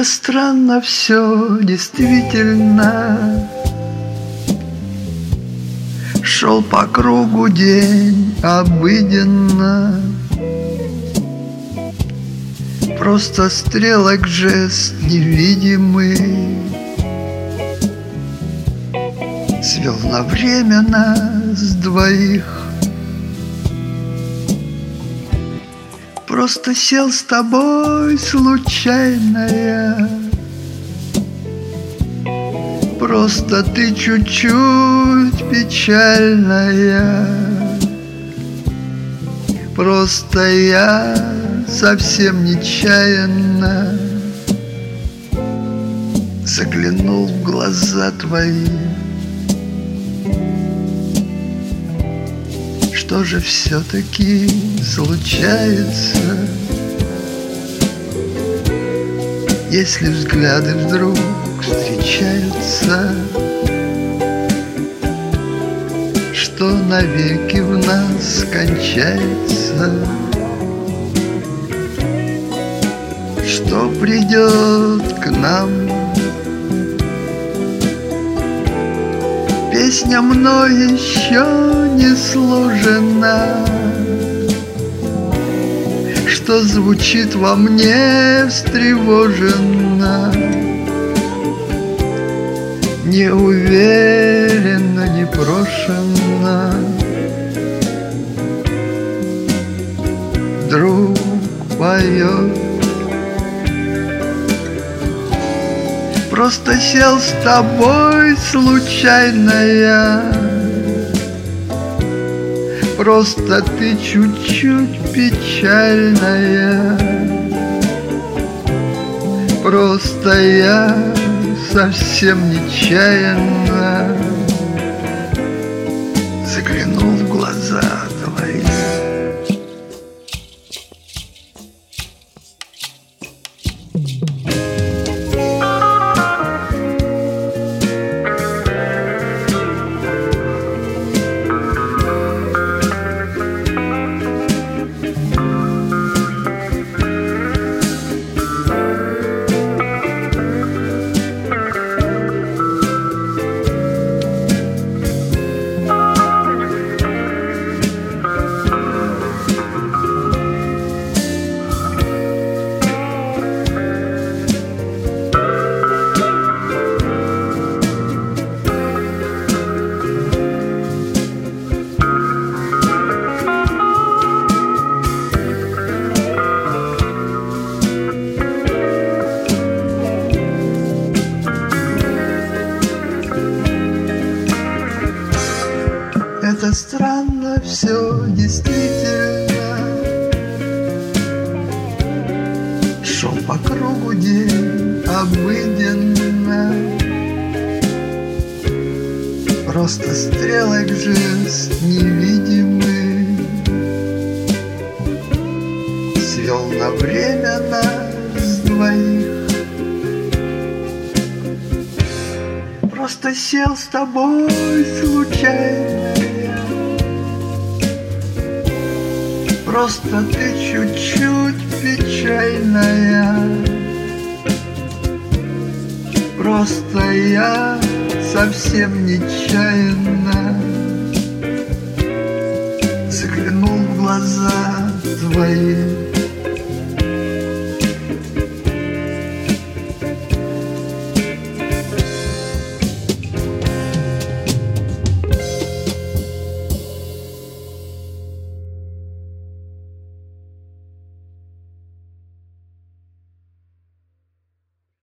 Это странно все, действительно. Шел по кругу день обыденно. Просто стрелок жест невидимый. Свел на время нас двоих Просто сел с тобой случайно я Просто ты чуть-чуть печальная. Просто я совсем нечаянно Заглянул в глаза твои Что же все-таки случается? Если взгляды вдруг встречаются Что навеки в нас кончается Что придет к нам Песня мной еще не сложена. Что звучит во мне встревоженно. Не уверенно, не прошенно Друг поет Просто сел с тобой случайно я Просто ты чуть-чуть печальная. Просто я совсем нечаянно Заглянул все действительно. Шел по кругу день обыденно. Просто стрелок жест невидимый. Свел на время нас двоих. Просто сел с тобой случайно Просто ты чуть-чуть печальная. Просто я совсем нечаянно Заглянул в глаза твои